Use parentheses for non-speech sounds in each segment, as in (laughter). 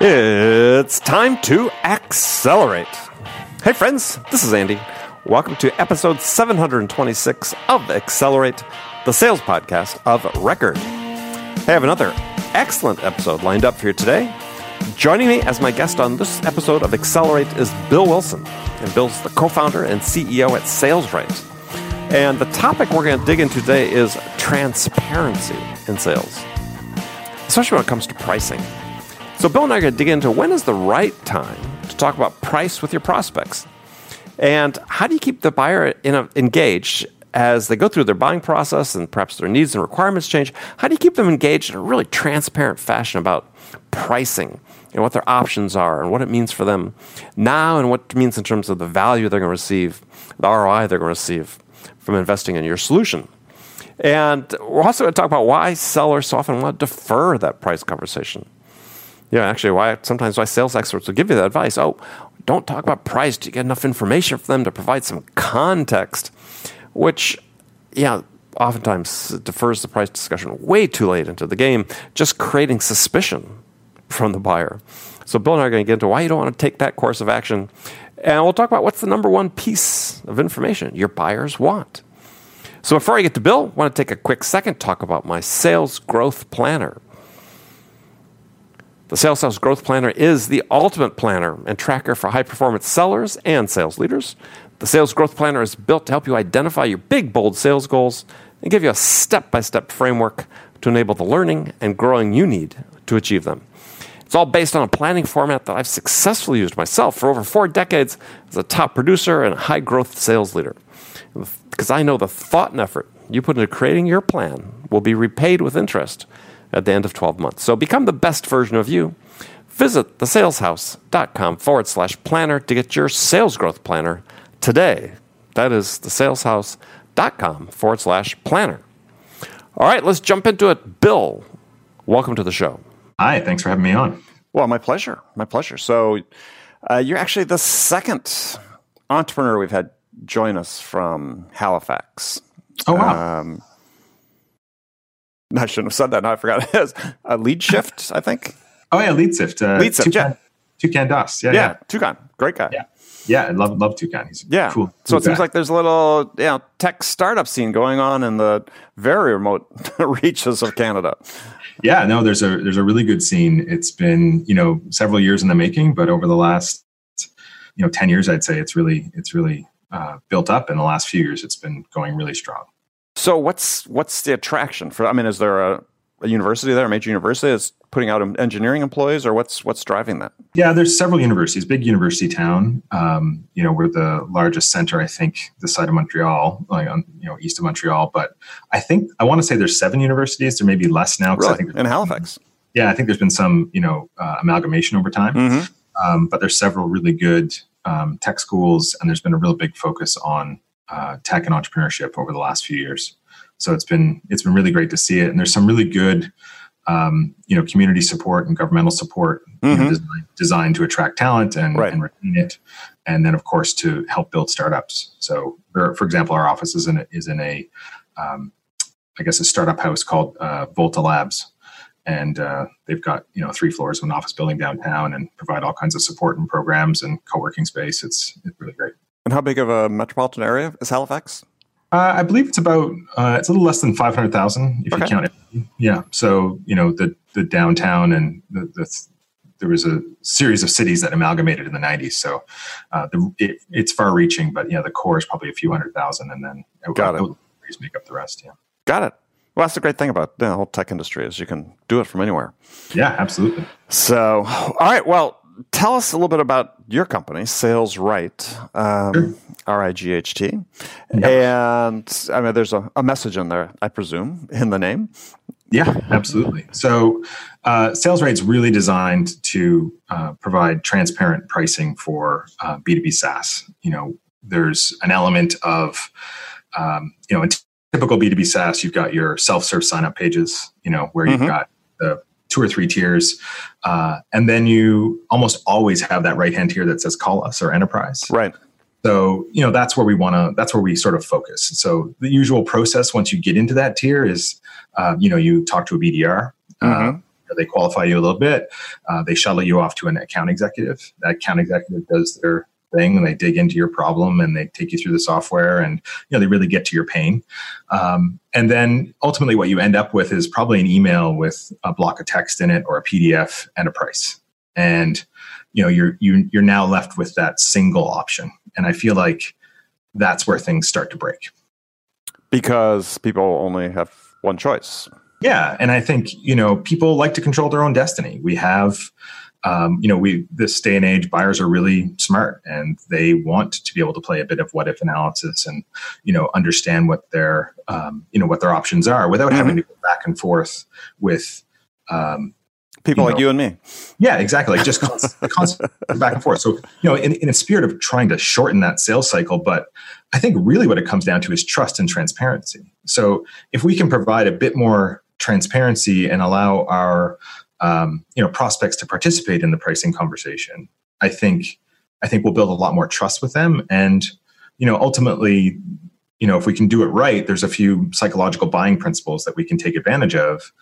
It's time to accelerate. Hey, friends, this is Andy. Welcome to episode 726 of Accelerate, the sales podcast of record. I have another excellent episode lined up for you today. Joining me as my guest on this episode of Accelerate is Bill Wilson. And Bill's the co founder and CEO at SalesRight. And the topic we're going to dig into today is transparency in sales, especially when it comes to pricing. So, Bill and I are going to dig into when is the right time to talk about price with your prospects, and how do you keep the buyer a, engaged as they go through their buying process and perhaps their needs and requirements change. How do you keep them engaged in a really transparent fashion about pricing and what their options are and what it means for them now and what it means in terms of the value they're going to receive, the ROI they're going to receive from investing in your solution? And we're also going to talk about why sellers often want to defer that price conversation. Yeah, actually, why sometimes why sales experts will give you that advice. Oh, don't talk about price Do you get enough information for them to provide some context, which, yeah, oftentimes defers the price discussion way too late into the game, just creating suspicion from the buyer. So Bill and I are going to get into why you don't want to take that course of action, and we'll talk about what's the number one piece of information your buyers want. So before I get to Bill, I want to take a quick second to talk about my sales growth planner. The Sales House Growth Planner is the ultimate planner and tracker for high performance sellers and sales leaders. The Sales Growth Planner is built to help you identify your big, bold sales goals and give you a step by step framework to enable the learning and growing you need to achieve them. It's all based on a planning format that I've successfully used myself for over four decades as a top producer and high growth sales leader. Because I know the thought and effort you put into creating your plan will be repaid with interest at the end of 12 months. So become the best version of you. Visit thesaleshouse.com forward slash planner to get your sales growth planner today. That is thesaleshouse.com forward slash planner. All right, let's jump into it. Bill, welcome to the show. Hi, thanks for having me on. Well, my pleasure. My pleasure. So, uh, you're actually the second entrepreneur we've had join us from Halifax. Oh, wow. Um, I shouldn't have said that. No, I forgot it is. Uh, LeadShift, I think. Oh yeah, LeadShift. Uh, lead shift. Tukan, yeah. Tukan Das. Yeah, yeah. yeah. Tukan. Great guy. Yeah. Yeah, I love love Tukan. He's yeah. cool. So it seems like there's a little you know tech startup scene going on in the very remote (laughs) reaches of Canada. Yeah, no, there's a there's a really good scene. It's been you know several years in the making, but over the last you know ten years, I'd say it's really it's really uh, built up. In the last few years, it's been going really strong. So what's what's the attraction for? I mean, is there a, a university there, a major university that's putting out engineering employees, or what's what's driving that? Yeah, there's several universities, big university town. Um, you know, we're the largest center, I think, the side of Montreal, like on you know east of Montreal. But I think I want to say there's seven universities. There may be less now. Really? I think in Halifax. Yeah, I think there's been some you know uh, amalgamation over time. Mm-hmm. Um, but there's several really good um, tech schools, and there's been a real big focus on uh, tech and entrepreneurship over the last few years. So it's been it's been really great to see it, and there's some really good, um, you know, community support and governmental support mm-hmm. you know, designed, designed, to attract talent and, right. and, retain it, and then of course to help build startups. So, for example, our office is in a, is in a, um, I guess a startup house called uh, Volta Labs, and uh, they've got you know three floors of an office building downtown and provide all kinds of support and programs and co-working space. It's it's really great. And how big of a metropolitan area is Halifax? Uh, I believe it's about uh, it's a little less than five hundred thousand if okay. you count it. Yeah, so you know the the downtown and the, the there was a series of cities that amalgamated in the '90s. So uh, the, it, it's far-reaching, but yeah, the core is probably a few hundred thousand, and then got it. Make up the rest. Yeah, got it. Well, that's the great thing about the whole tech industry is you can do it from anywhere. Yeah, absolutely. So, all right. Well, tell us a little bit about your company, Sales Right, um, R I G H T. And I mean, there's a, a, message in there, I presume, in the name. Yeah, absolutely. So, uh, Sales Right's really designed to uh, provide transparent pricing for uh, B2B SaaS. You know, there's an element of, um, you know, typical B2B SaaS, you've got your self serve sign up pages, you know, where you've mm-hmm. got the two or three tiers. Uh, and then you almost always have that right hand tier that says call us or enterprise. Right. So, you know, that's where we want to, that's where we sort of focus. So the usual process once you get into that tier is, uh, you know, you talk to a BDR Mm-hmm. Uh, they qualify you a little bit. Uh, they shuttle you off to an account executive. That account executive does their thing and they dig into your problem and they take you through the software and you know they really get to your pain. Um, and then ultimately what you end up with is probably an email with a block of text in it or a pdf and a price. And you know you're you, you're now left with that single option. And i feel like that's where things start to break. Because people only have one choice. Yeah. And i think you know people like to control their own destiny. We have um, you know, we this day and age, buyers are really smart and they want to be able to play a bit of what if analysis and you know understand what their um, you know what their options are without mm-hmm. having to go back and forth with um, people you like know, you and me. Yeah, exactly. Like just constant, (laughs) constant back and forth. So you know, in, in a spirit of trying to shorten that sales cycle, but I think really what it comes down to is trust and transparency. So if we can provide a bit more transparency and allow our um, you know prospects to participate in the pricing conversation, I think I think we'll build a lot more trust with them. And you know, ultimately, you know, if we can do it right, there's a few psychological buying principles that we can take advantage of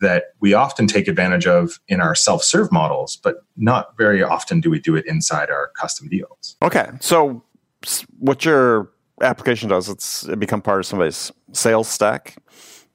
that we often take advantage of in our self-serve models, but not very often do we do it inside our custom deals. Okay, so what your application does, it's it become part of somebody's sales stack.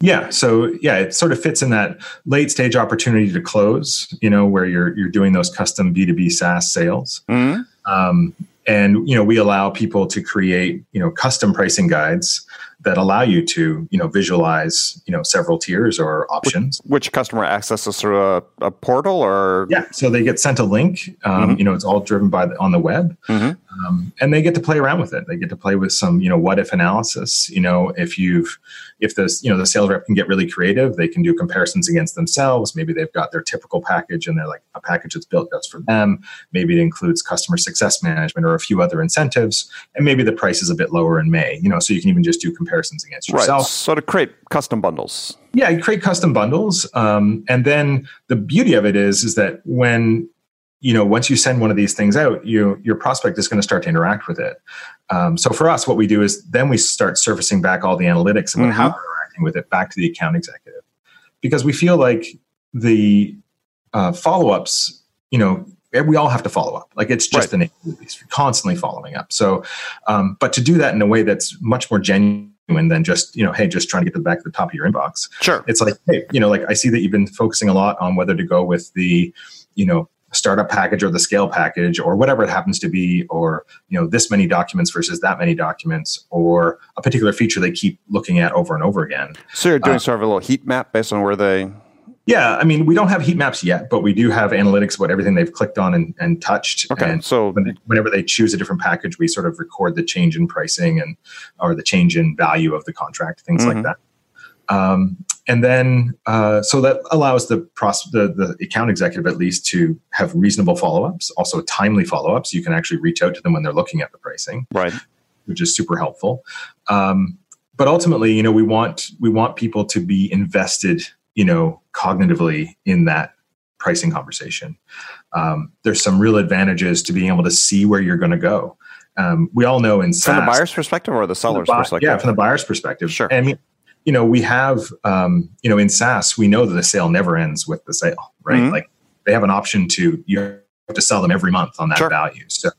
Yeah. So yeah, it sort of fits in that late stage opportunity to close, you know, where you're you're doing those custom B2B SaaS sales. Mm-hmm. Um, and you know, we allow people to create, you know, custom pricing guides that allow you to you know visualize you know several tiers or options. Which, customer accesses through a, a, portal or? Yeah so they get sent a link um, mm-hmm. you know it's all driven by the, on the web. Mm-hmm. um, and they get to play around with it. They get to play with some you know what if analysis. You know if you've if this you know the sales rep can get really creative they can do comparisons against themselves. Maybe they've got their typical package and they're like a package that's built just for them. Maybe it includes customer success management or a few other incentives. And maybe the price is a bit lower in may you know so you can even just do comparisons comparisons against yourself. Right. So to create custom bundles. Yeah, you create custom bundles, um, and then the beauty of it is is that when you know once you send one of these things out, you your prospect is going to start to interact with it. Um, so for us, what we do is then we start surfacing back all the analytics about mm-hmm. how they're interacting with it back to the account executive, because we feel like the uh, follow ups, you know, we all have to follow up. Like it's just right. the nature of You're constantly following up. So, um, but to do that in a way that's much more genuine than just you know hey just trying to get to the back of the top of your inbox. Sure. It's like hey you know like i see that you've been focusing a lot on whether to go with the you know startup package or the scale package or whatever it happens to be or you know this many documents versus that many documents or a particular feature they keep looking at over and over again. So you're doing uh, sort of a little heat map based on where they yeah, I mean, we don't have heat maps yet, but we do have analytics about everything they've clicked on and, and touched. Okay, and so when whenever they choose a different package, we sort of record the change in pricing and or the change in value of the contract, things mm-hmm. like that. Um, and then, uh, so that allows the, pros- the the account executive at least to have reasonable follow ups, also timely follow ups. You can actually reach out to them when they're looking at the pricing, right? Which is super helpful. Um, but ultimately, you know, we want we want people to be invested you know, cognitively in that pricing conversation. Um, there's some real advantages to being able to see where you're going to go. Um, we all know in SaaS, from the buyer's perspective or the seller's the perspective. Yeah, from the buyer's perspective. Sure. I mean, you know, we have, um, you know, in SaaS, we know that the sale never ends with the sale, right? Mm-hmm. Like they have an option to you have to sell them every month on that sure. value. So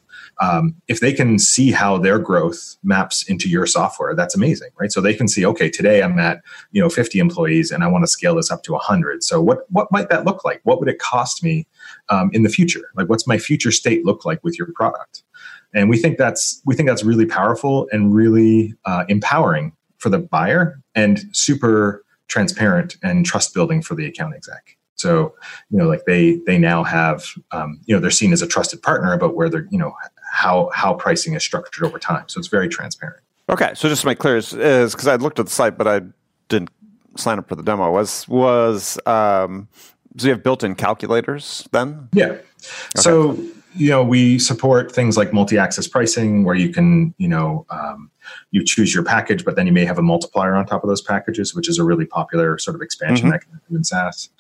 um, if they can see how their growth maps into your software, that's amazing, right? So they can see, okay, today I'm at you know 50 employees and I want to scale this up to 100. So what what might that look like? What would it cost me um, in the future? Like, what's my future state look like with your product? And we think that's we think that's really powerful and really uh, empowering for the buyer and super transparent and trust building for the account exec. So, you know, like they they now have, um, you know, they're seen as a trusted partner, but where they're, you know, how how pricing is structured over time. So it's very transparent. Okay, so just to make clear, is because I looked at the site, but I didn't sign up for the demo. Was was um, so you have built-in calculators then? Yeah. Okay. So you know we support things like multi-axis pricing, where you can you know um, you choose your package, but then you may have a multiplier on top of those packages, which is a really popular sort of expansion mm-hmm. mechanism in SaaS.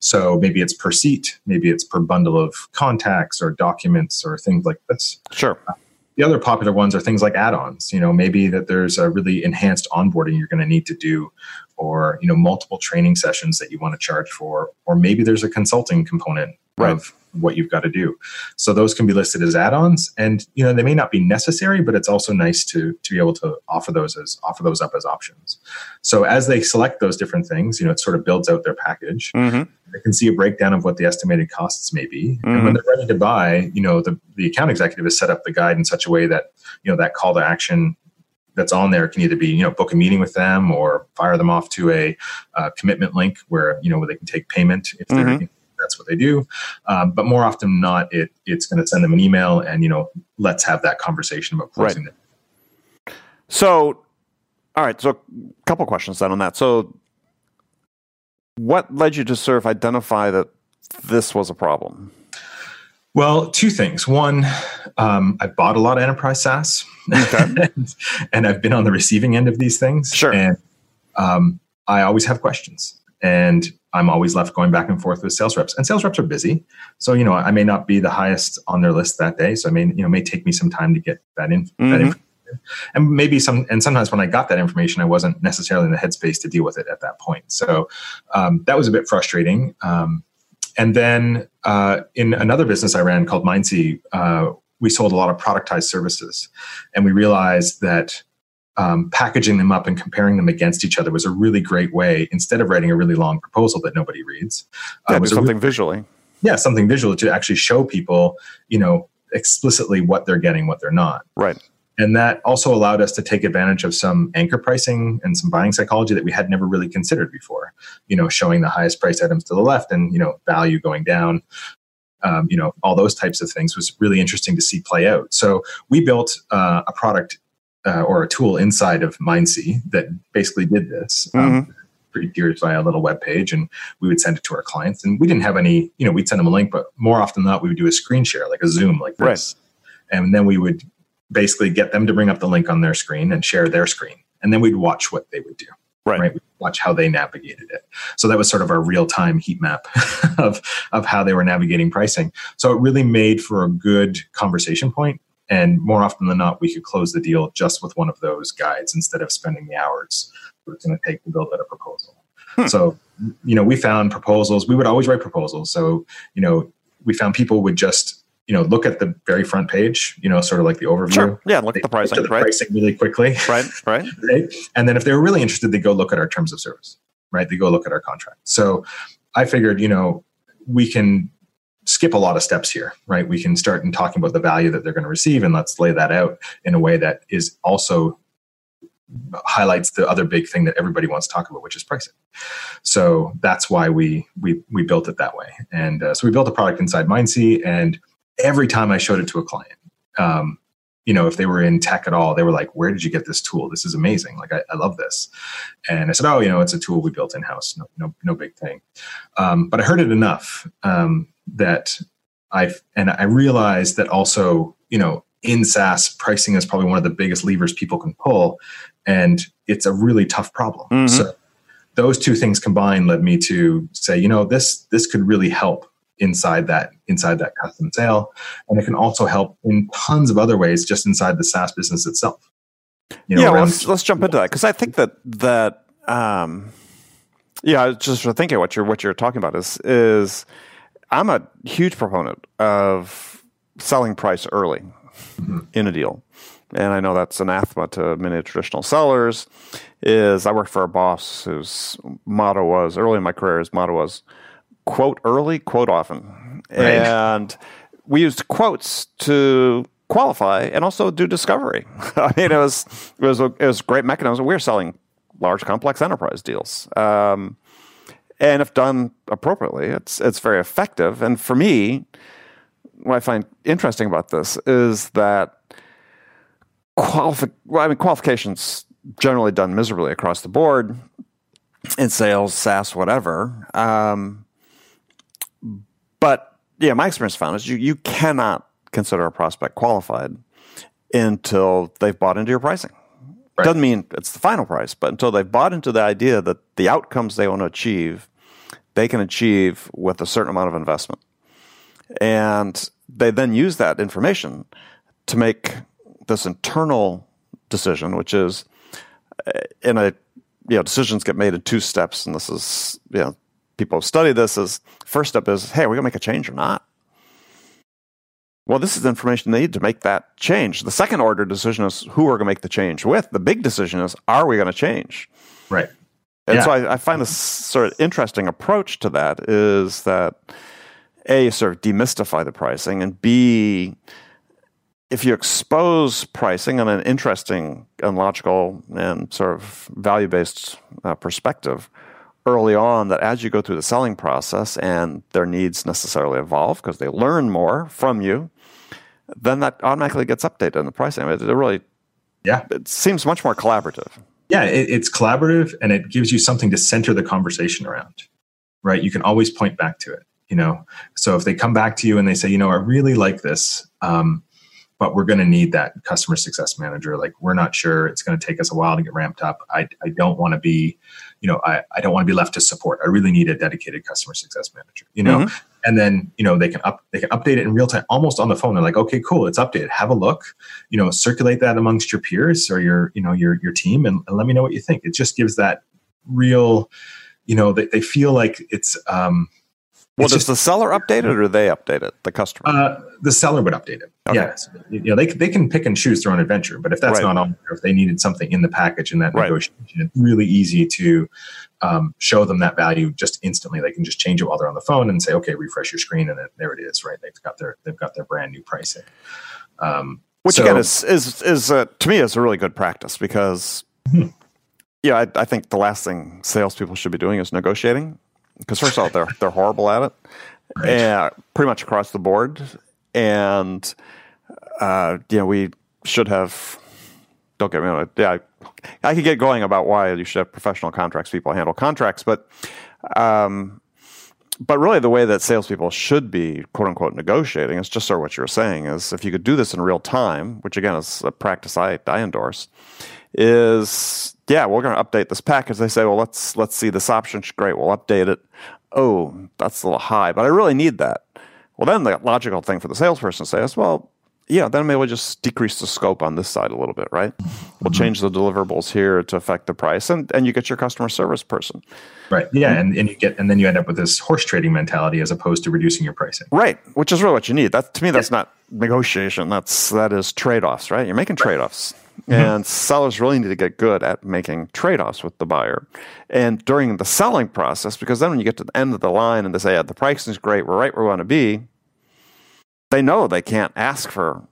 So maybe it's per seat, maybe it's per bundle of contacts or documents or things like this. Sure. Uh, the other popular ones are things like add-ons. You know, maybe that there's a really enhanced onboarding you're going to need to do, or you know multiple training sessions that you want to charge for or maybe there's a consulting component right. of what you've got to do so those can be listed as add-ons and you know they may not be necessary but it's also nice to to be able to offer those as offer those up as options so as they select those different things you know it sort of builds out their package mm-hmm. they can see a breakdown of what the estimated costs may be mm-hmm. and when they're ready to buy you know the, the account executive has set up the guide in such a way that you know that call to action that's on there can either be you know book a meeting with them or fire them off to a uh, commitment link where you know where they can take payment if mm-hmm that's what they do. Um, but more often than not, it it's going to send them an email and you know let's have that conversation about closing right. it. So, all right. So, a couple questions then on that. So, what led you to sort of identify that this was a problem? Well, two things. One, um, I've bought a lot of enterprise SaaS, okay. (laughs) and I've been on the receiving end of these things. Sure. And um, I always have questions, and I'm always left going back and forth with sales reps, and sales reps are busy. So you know, I may not be the highest on their list that day. So I mean, you know, it may take me some time to get that in. Mm-hmm. That information. And maybe some, and sometimes when I got that information, I wasn't necessarily in the headspace to deal with it at that point. So um, that was a bit frustrating. Um, and then uh, in another business I ran called Mindsea, uh, we sold a lot of productized services, and we realized that um, packaging them up and comparing them against each other was a really great way instead of writing a really long proposal that nobody reads. Uh, was something really, visually. Yeah, something visual to actually show people, you know, explicitly what they're getting, what they're not. Right. And that also allowed us to take advantage of some anchor pricing and some buying psychology that we had never really considered before. You know, showing the highest price items to the left and you know value going down. Um, you know, all those types of things was really interesting to see play out. So we built uh, a product uh, or a tool inside of Mindsea that basically did this. Um, mm-hmm. Via a little web page and we would send it to our clients and we didn't have any you know we'd send them a link but more often than not we would do a screen share like a zoom like this right. and then we would basically get them to bring up the link on their screen and share their screen and then we'd watch what they would do right, right? We'd watch how they navigated it so that was sort of our real-time heat map (laughs) of of how they were navigating pricing so it really made for a good conversation point. and more often than not, we could close the deal just with one of those guides instead of spending the hours it's going to take to build out a proposal. Hmm. So, you know, we found proposals. We would always write proposals. So, you know, we found people would just, you know, look at the very front page, you know, sort of like the overview. Sure. Yeah, look at the pricing, the right? pricing really quickly. (laughs) Right, right. (laughs) right. And then if they were really interested, they go look at our terms of service, right? They go look at our contract. So I figured, you know, we can skip a lot of steps here, right? We can start in talking about the value that they're going to receive, and let's lay that out in a way that is also highlights the other big thing that everybody wants to talk about, which is pricing. So that's why we we we built it that way, and uh, so we built a product inside Mindsea, and every time I showed it to a client. Um, you know, if they were in tech at all, they were like, "Where did you get this tool? This is amazing! Like, I, I love this." And I said, "Oh, you know, it's a tool we built in house. No, no, no big thing." Um, but I heard it enough um, that I and I realized that also, you know, in SaaS, pricing is probably one of the biggest levers people can pull, and it's a really tough problem. Mm-hmm. So those two things combined led me to say, you know, this this could really help inside that inside that custom sale, and it can also help in tons of other ways just inside the SaaS business itself. You know, yeah, well, let's let's jump into that because I think that that um, yeah, I was just thinking what you're what you're talking about is is I'm a huge proponent of selling price early mm-hmm. in a deal. And I know that's anathema to many traditional sellers. Is I worked for a boss whose motto was early in my career. His motto was quote early, quote often, right. and we used quotes to qualify and also do discovery. (laughs) I mean, it was it was a, it was a great mechanism. We were selling large, complex enterprise deals. Um, and if done appropriately, it's it's very effective. And for me, what I find interesting about this is that qualifi- well, I mean, qualifications generally done miserably across the board in sales, SaaS, whatever. Um, but yeah, my experience found is you you cannot consider a prospect qualified until they've bought into your pricing. Right. Doesn't mean it's the final price, but until they've bought into the idea that the outcomes they want to achieve they can achieve with a certain amount of investment. And they then use that information to make this internal decision, which is uh, in a you know decisions get made in two steps, and this is you know people study this as first step is hey, are we gonna make a change or not? Well, this is the information they need to make that change. The second order decision is who we're going to make the change with. The big decision is are we going to change? Right. And Yeah. so I, I find this sort of interesting approach to that is that a sort of demystify the pricing and b if you expose pricing in an interesting and logical and sort of value based uh, perspective early on, that as you go through the selling process and their needs necessarily evolve because they learn more from you, then that automatically gets updated in the pricing. It, it really Yeah. it seems much more collaborative. Yeah, it, it's collaborative and it gives you something to center the conversation around, right? You can always point back to it, you know. So if they come back to you and they say, you know, I really like this, um, but we're going to need that customer success manager. Like, we're not sure. It's going to take us a while to get ramped up. I, I don't want to be, you know, I, I don't want to be left to support. I really need a dedicated customer success manager, you know. And then, you know, they can up they can update it in real time, almost on the phone. They're like, okay, cool, it's updated. Have a look, you know, circulate that amongst your peers or your, you know, your your team, and, and let me know what you think. It just gives that real, you know, they, they feel like it's um, Well, It's does just- the seller update it or they update it? The customer. uh, the seller would update it. Okay. Yes, you know they they can pick and choose their own adventure, but if that's Right. not on, there, if they needed something in the package in that Right. negotiation, it's really easy to um, show them that value just instantly. They can just change it while they're on the phone and say, "Okay, refresh your screen," and then there it is. Right? They've got their they've got their brand new pricing. Um, Which so- again is is is uh, to me is a really good practice because Mhm. yeah, I, I think the last thing salespeople should be doing is negotiating because first of all they're they're horrible at it, (laughs) Right. and pretty much across the board, and uh, you know we should have. Don't get me wrong. Yeah, I, I could get going about why you should have professional contracts people handle contracts, but um, but really the way that salespeople should be quote unquote negotiating is just sort of what you were saying is if you could do this in real time, which again is a practice I, I endorse, is yeah, we're going to update this package. They say, well, let's let's see this option. Great, we'll update it. Oh, that's a little high, but I really need that. Well, then the logical thing for the salesperson to say is, well, yeah, then maybe we'll just decrease the scope on this side a little bit, right? We'll change the deliverables here to affect the price, and, and you get your customer service person. right, yeah, and, and you get and then you end up with this horse trading mentality as opposed to reducing your pricing. Right, which is really what you need. That to me, that's not negotiation. That's that is trade offs, right? You're making trade offs, Mm-hmm. and sellers really need to get good at making trade offs with the buyer. And during the selling process, because then when you get to the end of the line and they say, "Yeah, the pricing is great. We're right where we want to be," they know they can't ask for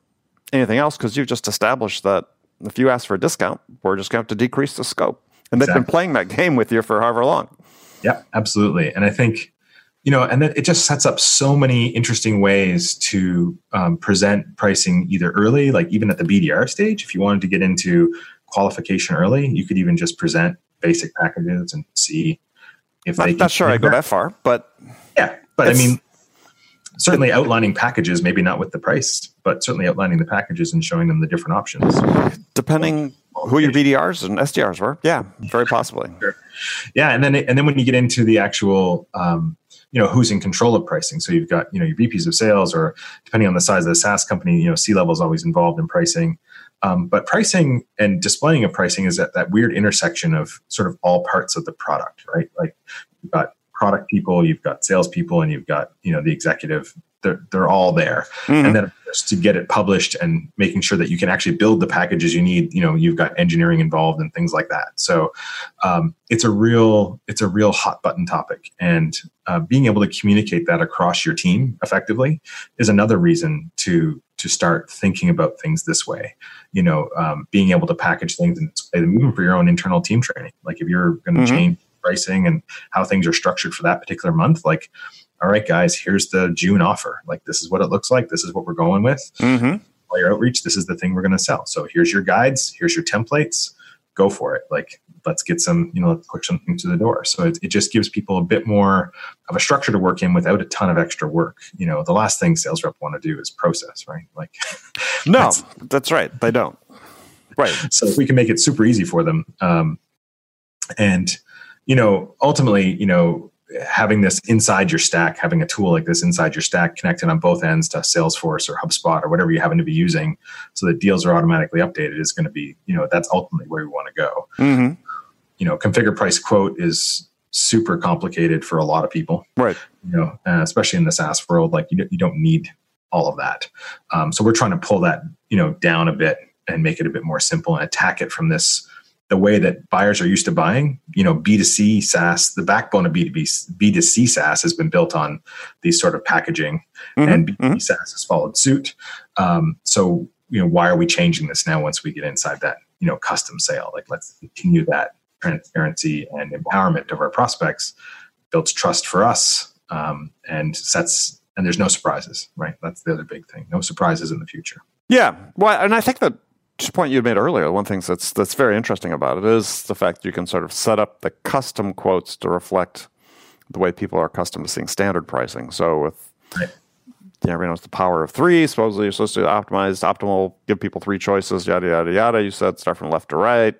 anything else because you've just established that if you ask for a discount, we're just going to have to decrease the scope. And they've been playing that (laughs) game with you for however long. Yeah, absolutely. And I think, you know, and then it just sets up so many interesting ways to um, present pricing either early, like even at the BDR stage. If you wanted to get into qualification early, you could even just present basic packages and see if they. Not, not sure I go that far, but Yeah, but I mean, certainly outlining packages, maybe not with the price, but certainly outlining the packages and showing them the different options. depending who your BDRs and SDRs were, yeah, very possibly. Yeah, and then and then when you get into the actual, um, you know, who's in control of pricing. So you've got you know your VPs of sales, or depending on the size of the SaaS company, you know, C level is always involved in pricing. Um, but pricing and displaying of pricing is at that weird intersection of sort of all parts of the product, right? Like you've got product people, you've got salespeople, and you've got you know the executive. They're they're all there, Mhm. and then to get it published and making sure that you can actually build the packages you need. You know, you've got engineering involved and things like that. So um, it's a real it's a real hot button topic, and uh, being able to communicate that across your team effectively is another reason to to start thinking about things this way. You know, um, being able to package things and even for your own internal team training. Like if you're going to Mhm. change pricing and how things are structured for that particular month, like. All right, guys. Here's the June offer. Like, this is what it looks like. This is what we're going with Mm-hmm. all your outreach, this is the thing we're going to sell. So here's your guides, here's your templates, go for it. Like let's get some, you know, let's push something to the door. So it, it just gives people a bit more of a structure to work in without a ton of extra work. You know, the last thing sales rep want to do is process, right? Like, (laughs) No, That's- that's right. They don't. Right. so if we can make it super easy for them, um, and you know, ultimately, you know, having this inside your stack, having a tool like this inside your stack connected on both ends to Salesforce or HubSpot or whatever you happen to be using, so that deals are automatically updated is going to be, you know, that's ultimately where we want to go. Mm-hmm. you know, configure price quote is super complicated for a lot of people. Right. You know, uh, especially in the SaaS world, like you, you don't need all of that. Um, so we're trying to pull that, you know, down a bit and make it a bit more simple and attack it from this the way that buyers are used to buying. You know, B2C SaaS, the backbone of B2B B2C SaaS has been built on these sort of packaging, mm-hmm. and B2B mm-hmm. SaaS has followed suit. Um, so, you know, why are we changing this now once we get inside that, you know, custom sale? Like, let's continue that transparency and empowerment of our prospects, builds trust for us, um, and sets and there's no surprises, right? That's the other big thing. No surprises in the future. Yeah, well, and I think that point you made earlier, one thing that's that's very interesting about it is the fact you can sort of set up the custom quotes to reflect the way people are accustomed to seeing standard pricing. So with right. yeah, everybody knows the power of three. Supposedly you're supposed to optimize optimal, give people three choices, yada yada yada. You said start from left to right.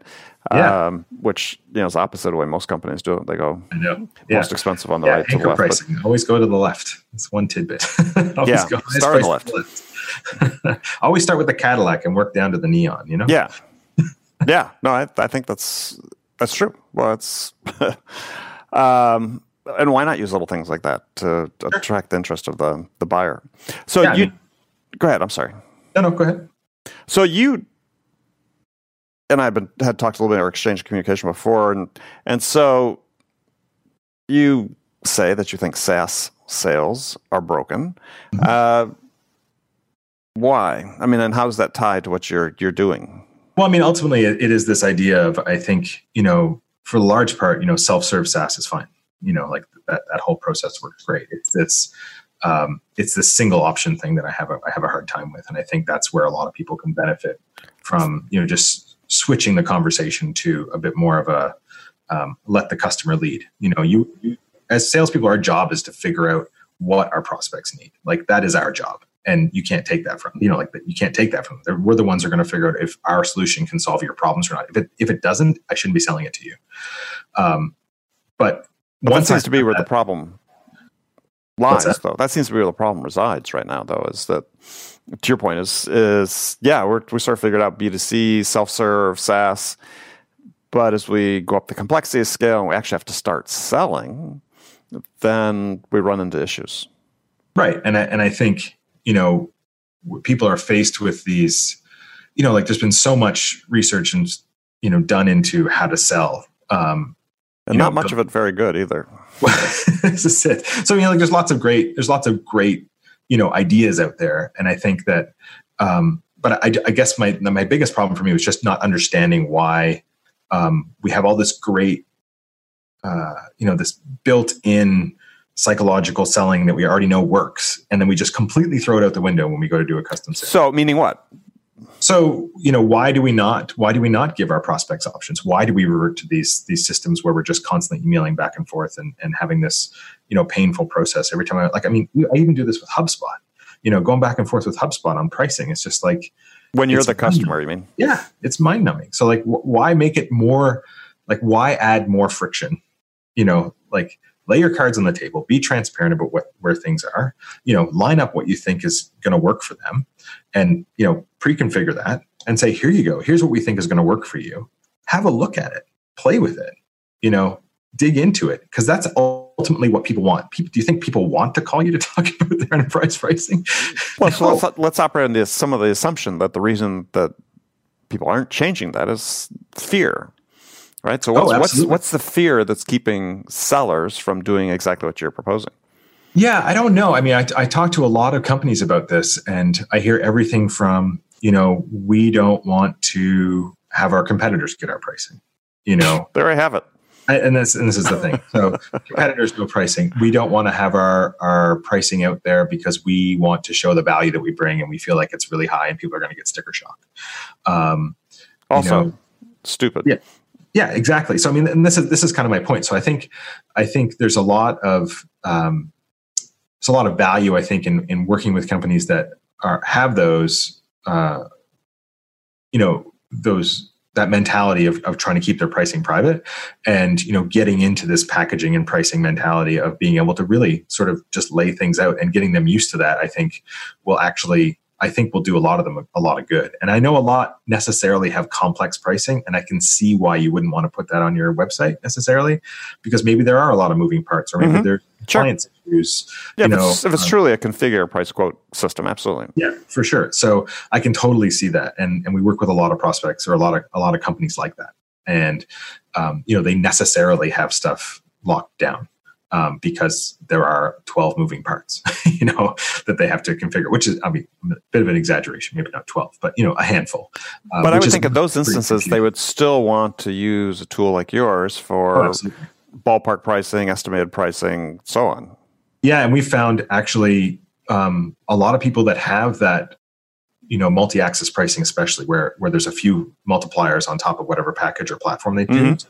Yeah. Um, which you know is opposite of the way most companies do it. They go yeah. most expensive on the yeah, right to the left. Pricing. But, always go to the left. It's one tidbit. (laughs) yeah, go, start on the left. left. (laughs) always start with the Cadillac and work down to the neon. You know. Yeah. yeah. No, I, I think that's that's true. Well, it's. (laughs) um, and why not use little things like that to, attract the interest of the the buyer? So yeah, you, I mean, go ahead. I'm sorry. No, no, go ahead. So you and I've been had talked a little bit or exchanged communication before, and and so you say that you think SaaS sales are broken. Mm-hmm. Uh, why? I mean, and how does that tie to what you're you're doing? Well, I mean, ultimately, it, is this idea of I think you know, for the large part, you know, self-serve SaaS is fine. You know, like that that whole process works great. It's it's um, it's this single option thing that I have a, I have a hard time with, and I think that's where a lot of people can benefit from. You know, just switching the conversation to a bit more of a um, let the customer lead. You know, you, you as salespeople, our job is to figure out what our prospects need. Like that is our job, and you can't take that from you know like you can't take that from them. We're the ones who are going to figure out if our solution can solve your problems or not. If it if it doesn't, I shouldn't be selling it to you. Um, but, but that seems to be where that, the problem lies, though. That seems to be where the problem resides right now, though, is that to your point is is yeah we're, we sort of figured out b2c self-serve saas but as we go up the complexity scale and we actually have to start selling then we run into issues right and I, and I think you know people are faced with these you know like there's been so much research and you know done into how to sell um and not know, much but, of it very good either. (laughs) This is it. So you know like there's lots of great there's lots of great you know ideas out there. And i think that um, but I, I, guess my my biggest problem for me was just not understanding why um, we have all this great uh, you know this built-in psychological selling that we already know works. And then we just completely throw it out the window when we go to do a custom sale. So meaning what? So you know why do we not why do we not give our prospects options? Why do we revert to these these systems where we're just constantly emailing back and forth and, and having this you know painful process every time i like i mean i even do this with hubspot. You know going back and forth with hubspot on pricing it's just like when you're the customer you mean? Yeah it's mind numbing so like wh- why make it more like why add more friction? You know like lay your cards on the table be transparent about what where things are you know line up what you think is going to work for them and you know pre-configure that and say here you go. Here's what we think is going to work for you. Have a look at it. Play with it. You know dig into it. Because that's ultimately what people want. People, do you think people want to call you to (laughs) talk about their enterprise pricing? Well no. so let's, (laughs) let's operate on this some of the assumption that the reason that people aren't changing that is fear right? So what's, oh, what's what's the fear that's keeping sellers from doing exactly what you're proposing? Yeah, I don't know. I mean, I, I talk to a lot of companies about this, and I hear everything from you know we don't want to have our competitors get our pricing. You know, (laughs) there I have it. and this and this is the thing. (laughs) So competitors go pricing. We don't want to have our our pricing out there because we want to show the value that we bring, and we feel like it's really high, and people are going to get sticker shock. Um, also, you know, stupid. Yeah, yeah, exactly. So I mean, and this is this is kind of my point. So I think I think there's a lot of um, there's a lot of value I think in in working with companies that are have those uh, you know those that mentality of, of trying to keep their pricing private and you know getting into this packaging and pricing mentality of being able to really sort of just lay things out and getting them used to that i think will actually I think will do a lot of them a lot of good. And I know a lot necessarily have complex pricing, and I can see why you wouldn't want to put that on your website necessarily, because maybe there are a lot of moving parts, or maybe mm-hmm. there's sure. clients issues. Yeah, if, know, it's, if it's um, truly a configure price quote system, absolutely. Yeah, for sure. So I can totally see that, and and we work with a lot of prospects or a lot of a lot of companies like that, and um, you know they necessarily have stuff locked down um, because there are 12 moving parts, (laughs) you know, that they have to configure, which is, I mean, a bit of an exaggeration, maybe not 12, but, you know, a handful. Uh, but I would think in those instances, they would still want to use a tool like yours for oh, ballpark pricing, estimated pricing, so on. Yeah. And we found actually um, a lot of people that have that you know multi-axis pricing especially where where there's a few multipliers on top of whatever package or platform they mm-hmm. use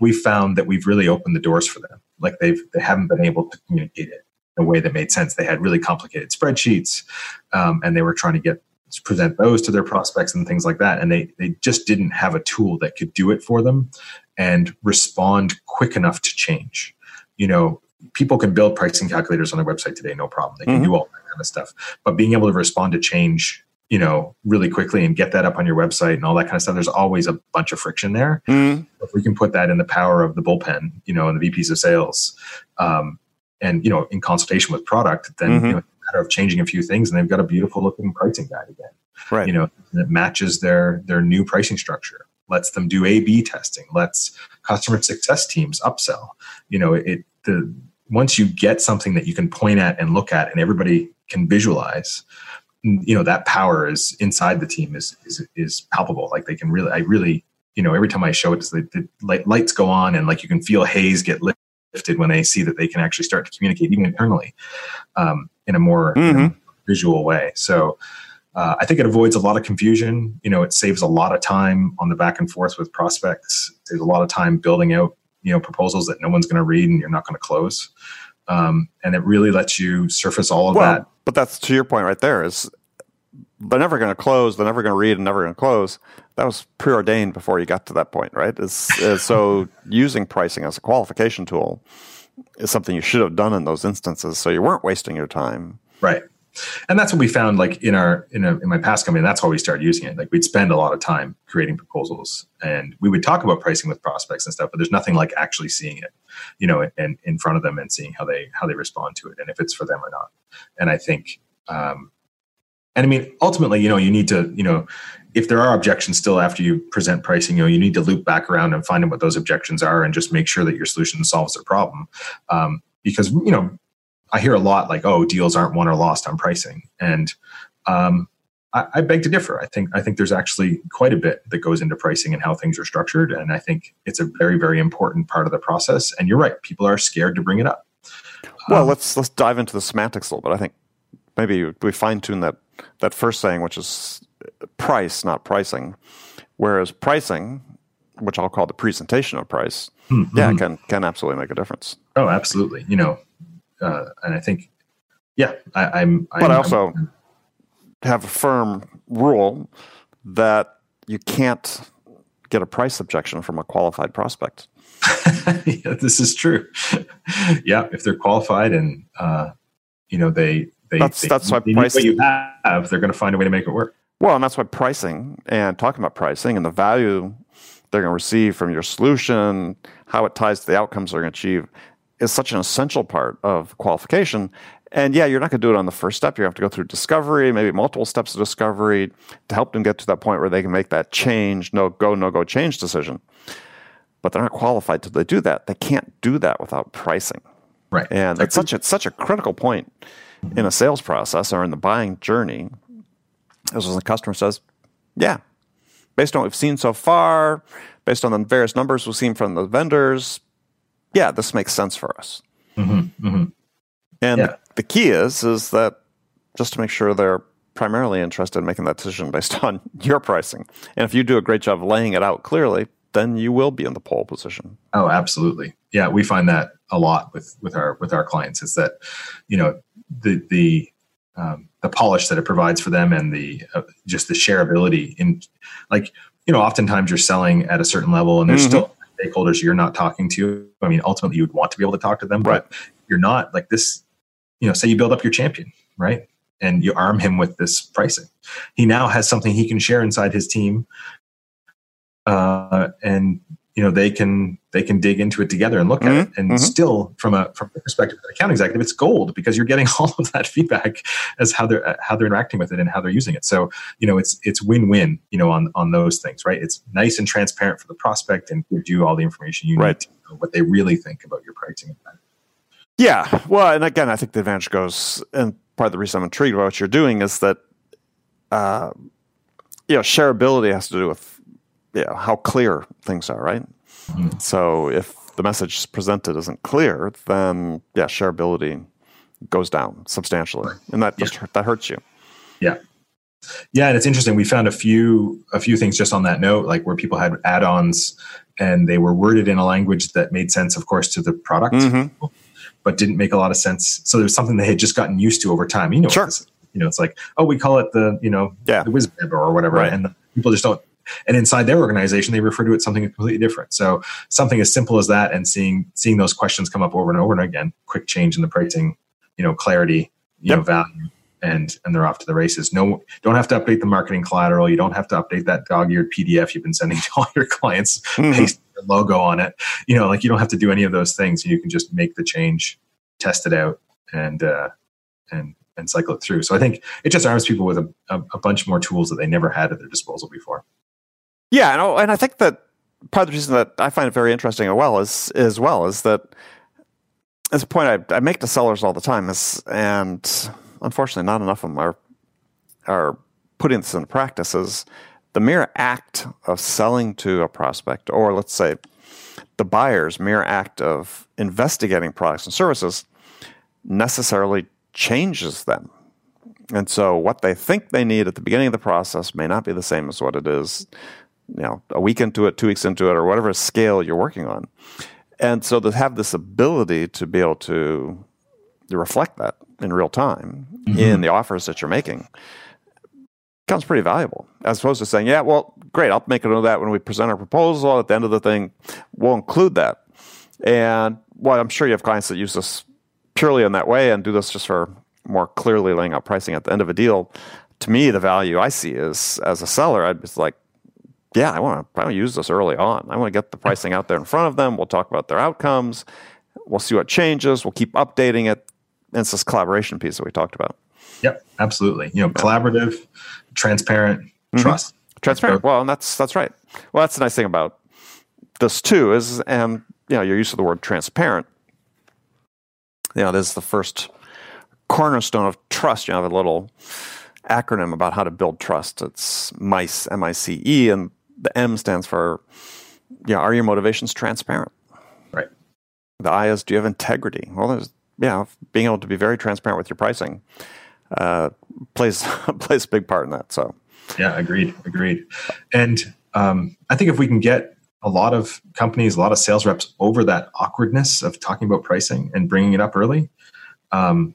we found that we've really opened the doors for them. Like they've they haven't been able to communicate it in a way that made sense. They had really complicated spreadsheets, um, and they were trying to get to present those to their prospects and things like that. And they they just didn't have a tool that could do it for them and respond quick enough to change. You know, people can build pricing calculators on their website today, no problem. They can mm-hmm. do all that kind of stuff. But being able to respond to change you know, really quickly and get that up on your website and all that kind of stuff. There's always a bunch of friction there. Mm. If we can put that in the power of the bullpen, you know, and the VPs of sales, um, and you know, in consultation with product, then mm-hmm. you know, matter of changing a few things, and they've got a beautiful looking pricing guide again. Right. You know, that matches their their new pricing structure. Lets them do A/B testing. Lets customer success teams upsell. You know, it the once you get something that you can point at and look at, and everybody can visualize you know that power is inside the team is is is palpable. Like they can really, I really, you know, every time I show it, the, the lights go on and like you can feel haze get lifted when they see that they can actually start to communicate even internally um, in a more mm-hmm. visual way. So. Uh, I think it avoids a lot of confusion. You know, it saves a lot of time on the back and forth with prospects. It saves a lot of time building out, you know, proposals that no one's going to read and you're not going to close. Um, and it really lets you surface all of well, that but that's to your point right there is they're never going to close, they're never going to read, and never going to close. That was preordained before you got to that point, right? Is, is uh, so (laughs) using pricing as a qualification tool is something you should have done in those instances, so you weren't wasting your time. Right and that's what we found like in our in, a, in my past company that's why we started using it. Like we'd spend a lot of time creating proposals and we would talk about pricing with prospects and stuff but there's nothing like actually seeing it you know and in front of them and seeing how they how they respond to it and if it's for them or not. And i think um and i mean ultimately you know you need to you know if there are objections still after you present pricing you know you need to loop back around and find out what those objections are and just make sure that your solution solves their problem. Um, because you know I hear a lot like, "Oh, deals aren't won or lost on pricing," and um, I, I, beg to differ. I think I think there's actually quite a bit that goes into pricing and how things are structured, and I think it's a very very important part of the process. And you're right; people are scared to bring it up. Well, um, let's let's dive into the semantics a little bit. I think maybe we fine tune that that first saying, which is price, not pricing. Whereas pricing, which I'll call the presentation of price, mm-hmm. yeah, can can absolutely make a difference. Oh, absolutely. You know, uh, and I think, yeah, I, am But I also I'm, have a firm rule that you can't get a price objection from a qualified prospect. (laughs) yeah, this is true. (laughs) yeah, if they're qualified and uh, you know they they that's they, that's why pricing what you have, they're going to find a way to make it work. Well, and that's why pricing and talking about pricing and the value they're going to receive from your solution, how it ties to the outcomes they're going to achieve, is such an essential part of qualification. And yeah, you're not going to do it on the first step. You have to go through discovery, maybe multiple steps of discovery to help them get to that point where they can make that change, no go, no go change decision. But they're not qualified to they do that. They can't do that without pricing. Right. And it's such a, it's such a critical point in a sales process or in the buying journey. As when the customer says, yeah, based on what we've seen so far, based on the various numbers we've seen from the vendors, yeah, this makes sense for us. Mm-hmm, mm-hmm. And yeah. the key is is that just to make sure they're primarily interested in making that decision based (laughs) on your pricing. And if you do a great job laying it out clearly, then you will be in the pole position. Oh, absolutely. Yeah, we find that a lot with with our with our clients is that you know the the um, the polish that it provides for them and the uh, just the shareability in like you know oftentimes you're selling at a certain level and there's mm-hmm. still stakeholders you're not talking to. I mean, ultimately, you would want to be able to talk to them, right. but you're not like this. You know, say you build up your champion, right? and you arm him with this pricing. He now has something he can share inside his team, uh, and you know they can they can dig into it together and look mm-hmm. at it. And mm-hmm. still, from a from a perspective of an account executive, it's gold because you're getting (laughs) all of that feedback as how they're how they're interacting with it and how they're using it. So you know it's it's win win. You know on on those things, right? It's nice and transparent for the prospect and gives you all the information you right. need to know what they really think about your pricing. Yeah, well, and again, I think the advantage goes, and part of the reason I'm intrigued by what you're doing is that, uh, you know, shareability has to do with, you know, how clear things are, right? So if the message presented isn't clear, then yeah, shareability goes down substantially, and that just yeah. that hurts you. Yeah, yeah, and it's interesting. We found a few a few things just on that note, like where people had add-ons and they were worded in a language that made sense, of course, to the product. Mm-hmm but didn't make a lot of sense. So there's something they had just gotten used to over time. You know, sure. you know, it's like, oh, we call it the, you know, yeah. the WizWeb or whatever. Right. And people just don't, and inside their organization, they refer to it something completely different. So something as simple as that and seeing, seeing those questions come up over and over and again, quick change in the pricing, you know, clarity, you yep. know, value and and they're off to the races. No, don't have to update the marketing collateral. You don't have to update that dog-eared PDF you've been sending (laughs) to all your clients, mm-hmm. paste your logo on it. You know, like you don't have to do any of those things. You can just make the change test it out and uh, and and cycle it through. So I think it just arms people with a, a, a bunch more tools that they never had at their disposal before. Yeah, and, and I think that part of the reason that I find it very interesting as well is as well is that as a point I, I make to sellers all the time is and unfortunately not enough of them are are putting this into practice is the mere act of selling to a prospect or let's say the buyer's mere act of investigating products and services necessarily changes them. And so what they think they need at the beginning of the process may not be the same as what it is, you know, a week into it, two weeks into it, or whatever scale you're working on. And so to have this ability to be able to, to reflect that in real time mm-hmm. in the offers that you're making becomes pretty valuable as opposed to saying, yeah, well, great, I'll make a note of that when we present our proposal at the end of the thing. We'll include that. And well, I'm sure you have clients that use this purely in that way and do this just for more clearly laying out pricing at the end of a deal. To me, the value I see is as a seller, I'd be like, yeah, I want to I want to use this early on. I want to get the pricing out there in front of them. We'll talk about their outcomes. We'll see what changes. We'll keep updating it. And it's this collaboration piece that we talked about. Yep, absolutely. You know, collaborative, transparent, mm-hmm. trust. Transparent. Well, and that's that's right. Well, that's the nice thing about this too is, and you know, your use of the word transparent. You know, this is the first cornerstone of trust. You know, have a little acronym about how to build trust. It's MICE, M I C E, and the M stands for, yeah, are your motivations transparent? Right. The I is, do you have integrity? Well, there's, yeah, being able to be very transparent with your pricing uh, plays (laughs) plays a big part in that. So, yeah, agreed, agreed. And um, I think if we can get a lot of companies, a lot of sales reps over that awkwardness of talking about pricing and bringing it up early, um,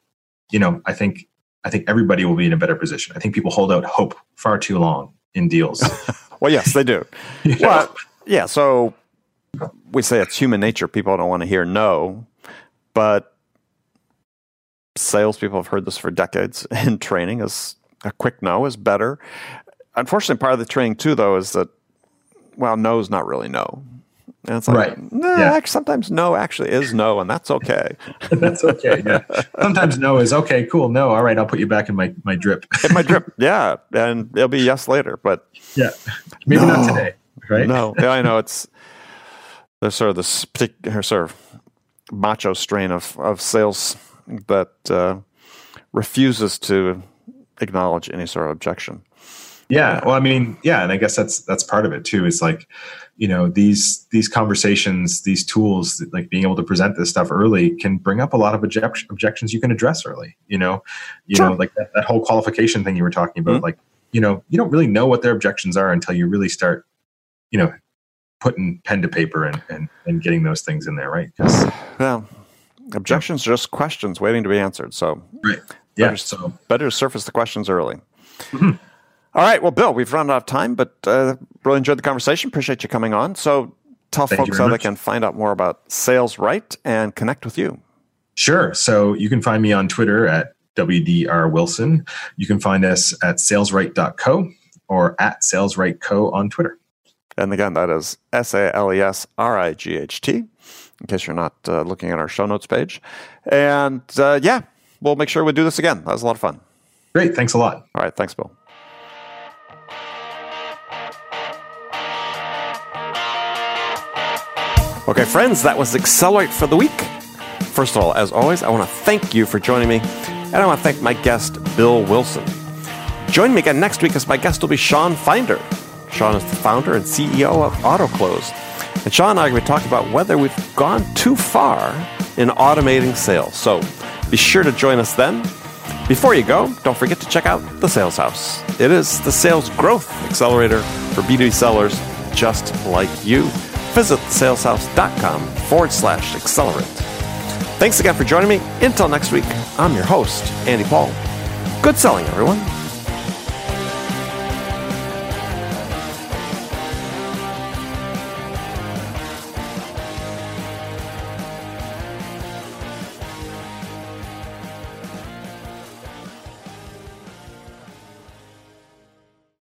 you know, I think I think everybody will be in a better position. I think people hold out hope far too long in deals. (laughs) well, yes, they do. (laughs) well, yeah. So we say it's human nature. People don't want to hear no, but salespeople have heard this for decades (laughs) in training is a quick no is better. Unfortunately, part of the training too, though, is that well, no is not really no. And it's like, right. Nah, yeah. actually, sometimes no actually is no, and that's okay. (laughs) that's okay. Yeah. Sometimes no is okay. Cool. No. All right. I'll put you back in my my drip. in my drip. (laughs) Yeah, and it'll be yes later. But yeah, maybe no. not today. Right. No. Yeah, I know. It's there's sort of this particular sort of macho strain of of sales that uh, refuses to acknowledge any sort of objection. Yeah, well, I mean, yeah, and I guess that's that's part of it too. Is like, you know, these these conversations, these tools, like being able to present this stuff early, can bring up a lot of object- objections you can address early. You know, you sure. know, like that, that, whole qualification thing you were talking about. Mm-hmm. Like, you know, you don't really know what their objections are until you really start, you know, putting pen to paper and and, and getting those things in there, right? Because well, objections are just questions waiting to be answered. So, right. yeah, better, so better surface the questions early. Mm-hmm. All right. Well, Bill, we've run out of time, but uh, really enjoyed the conversation. Appreciate you coming on. So, tell Thank folks how much. they can find out more about Sales Right and connect with you. Sure. So, you can find me on Twitter at WDR Wilson. You can find us at salesright.co or at salesrightco on Twitter. And again, that is S A L E S R I G H T, in case you're not uh, looking at our show notes page. And uh, yeah, we'll make sure we do this again. That was a lot of fun. Great. Thanks a lot. All right. Thanks, Bill. Okay, friends, that was Accelerate for the week. First of all, as always, I want to thank you for joining me, and I want to thank my guest, Bill Wilson. Join me again next week as my guest will be Sean Finder. Sean is the founder and CEO of AutoClose. And Sean and I are going to be talking about whether we've gone too far in automating sales. So be sure to join us then. Before you go, don't forget to check out The Sales House. It is the sales growth accelerator for B2B sellers just like you. Visit saleshouse.com forward slash accelerate. Thanks again for joining me. Until next week, I'm your host, Andy Paul. Good selling, everyone.